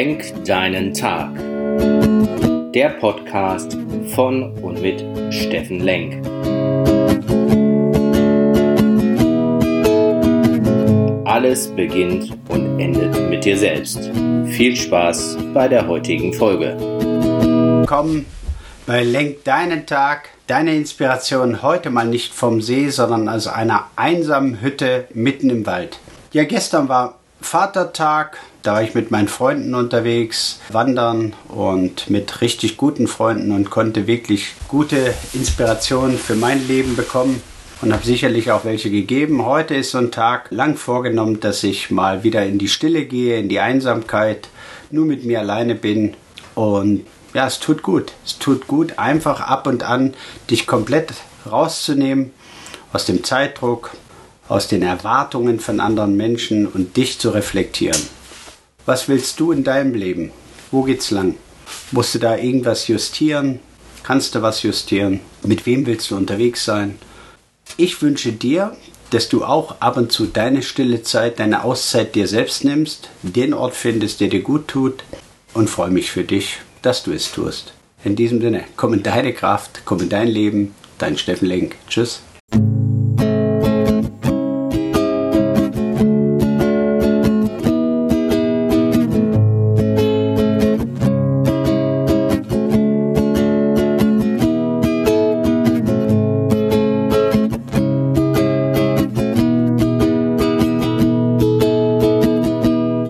Lenk deinen Tag. Der Podcast von und mit Steffen Lenk. Alles beginnt und endet mit dir selbst. Viel Spaß bei der heutigen Folge. Willkommen bei Lenk deinen Tag. Deine Inspiration heute mal nicht vom See, sondern aus einer einsamen Hütte mitten im Wald. Ja, gestern war Vatertag, da war ich mit meinen Freunden unterwegs, wandern und mit richtig guten Freunden und konnte wirklich gute Inspirationen für mein Leben bekommen und habe sicherlich auch welche gegeben. Heute ist so ein Tag lang vorgenommen, dass ich mal wieder in die Stille gehe, in die Einsamkeit, nur mit mir alleine bin und ja, es tut gut. Es tut gut, einfach ab und an dich komplett rauszunehmen aus dem Zeitdruck, aus den Erwartungen von anderen Menschen und dich zu reflektieren. Was willst du in deinem Leben? Wo geht's lang? Musst du da irgendwas justieren? Kannst du was justieren? Mit wem willst du unterwegs sein? Ich wünsche dir, dass du auch ab und zu deine stille Zeit, deine Auszeit dir selbst nimmst, den Ort findest, der dir gut tut und freue mich für dich, dass du es tust. In diesem Sinne, komm in deine Kraft, komm in dein Leben, dein Steffen Lenk. Tschüss.